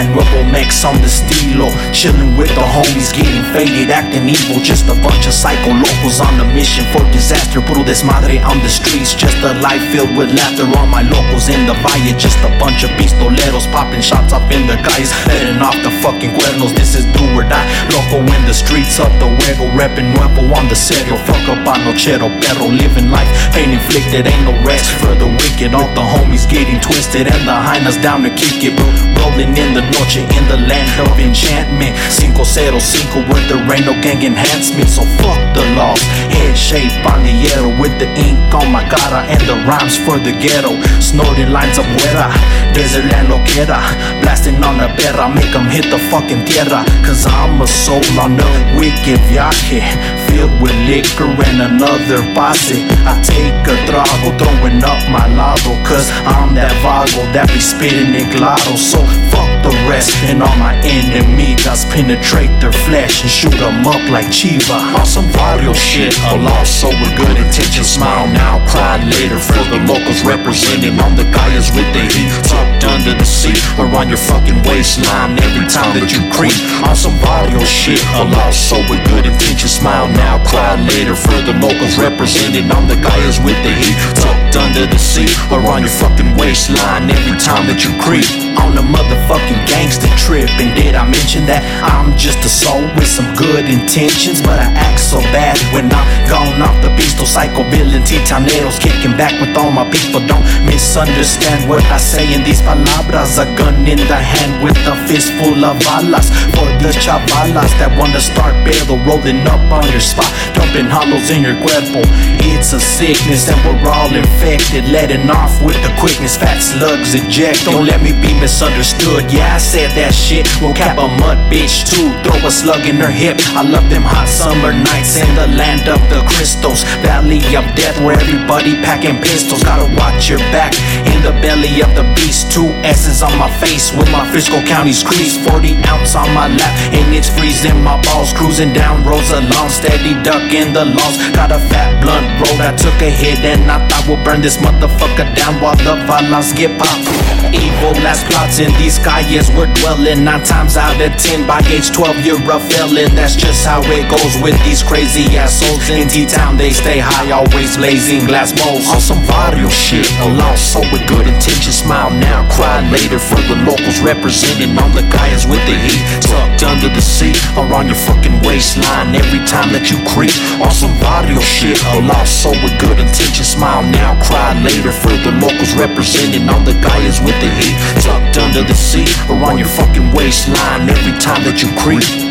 X on the stilo. Chilling with the homies, getting faded, acting evil. Just a bunch of psycho locals on a mission for disaster. Puro desmadre on the streets. Just a life filled with laughter. All my locals in the valle. Just a bunch of pistoleros popping shots up in the guys. Letting off the fucking cuernos. This is do or die. Loco in the streets of the huevo. Repping nuevo on the serio. Fuck up on nochero perro. Living life pain inflicted. Ain't no rest for the wicked. All the homies getting twisted. And the hyenas down to kick it. Rolling in the noche in the land of enchantment. 505 where there ain't no gang enhancement. So fuck the laws. Head the yellow with the ink on my cara and the rhymes for the ghetto. Snorting lines of fuera. Desert land loquera. Blasting on a perra. Make 'em hit the fucking tierra. Cause I'm a soul on a wicked viaje. Filled with liquor and another posse. I take a trago, throwing up my lado. Cause I'm that vago that be spitting in claro. So fuck and all my enemigos penetrate their flesh and shoot 'em up like Chiva. On some barrio shit, a lost soul with good intentions. Smile now, cry later. For the locals representing on the guys with the heat. Tucked under the seat or on your fucking waistline every time that you creep. On some barrio shit, a lost soul with good intentions. Smile now, cry later. For the locals representing on the guys with the heat. Tucked under the seat or on your fucking waistline every time that you creep. On a motherfucking gangster trip. And did I mention that I'm just a soul with some good intentions? But I act so bad when I'm gone off the beast. Psycho villain titaneros kicking back with all my people. Don't misunderstand what I say in these palabras. A gun in the hand with a fist full of balas. For the chavalas that wanna start pedo, rolling up on your spot, dumping hollows in your cuerpo. It's a sickness and we're all infected. Letting off with the quickness, fat slugs eject. Don't let me be misunderstood. Yeah, I said that shit. We'll cap a mud bitch too. Throw a slug in her hip. I love them hot summer nights in the land of the crystals. Valley of death where everybody packing pistols. Gotta watch your back in the belly of the beast. Two S's on my face with my Frisco County's crease. 40 ounce on my lap and it's freezing my balls. Cruising down roads along, steady ducking the laws. Got a fat blunt road. I took a hit and I thought we'll burn this motherfucker down while the violence get popped. Evil plots in these calles we're dwelling. Nine times out of ten by age 12 you're a felon. That's just how it goes with these crazy assholes in T-Town. They stay high, always blazing glass bowls. On some barrio shit, a lost soul with good intentions. Smile now, cry later. For the locals representing on the guys with the heat. Tucked under the seat or on your fucking waistline every time that you creep. On some barrio shit, a lost soul with good intentions. Smile now, cry later. For locals representing on the guys with the heat. Tucked under the seat or on your fucking waistline every time that you creep.